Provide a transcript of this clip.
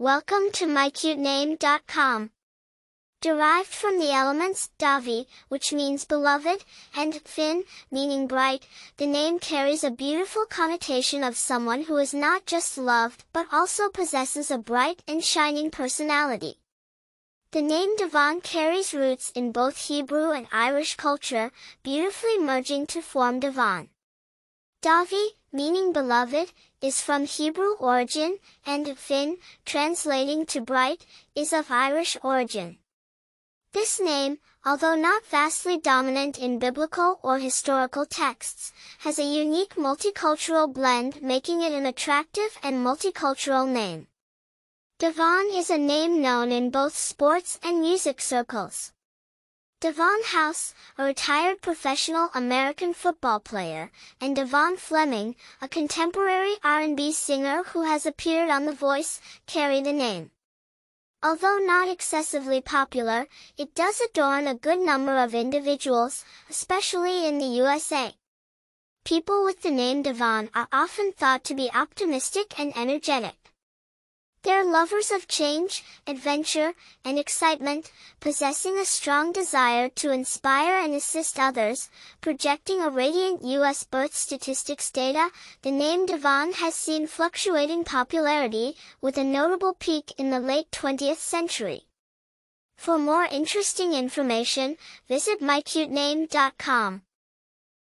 Welcome to mycutename.com. Derived from the elements Davi, which means beloved, and Fin, meaning bright, the name carries a beautiful connotation of someone who is not just loved but also possesses a bright and shining personality. The name Davon carries roots in both Hebrew and Irish culture, beautifully merging to form Davon. Davi, meaning beloved, is from Hebrew origin, and Finn, translating to bright, is of Irish origin. This name, although not vastly dominant in biblical or historical texts, has a unique multicultural blend making it an attractive and multicultural name. Davon is a name known in both sports and music circles. Davon House, a retired professional American football player, and Davon Fleming, a contemporary R&B singer who has appeared on The Voice, carry the name. Although not excessively popular, it does adorn a good number of individuals, especially in the USA. People with the name Davon are often thought to be optimistic and energetic. They're lovers of change, adventure, and excitement, possessing a strong desire to inspire and assist others, projecting a radiant U.S. birth statistics data, the name Davon has seen fluctuating popularity, with a notable peak in the late 20th century. For more interesting information, visit mycutename.com.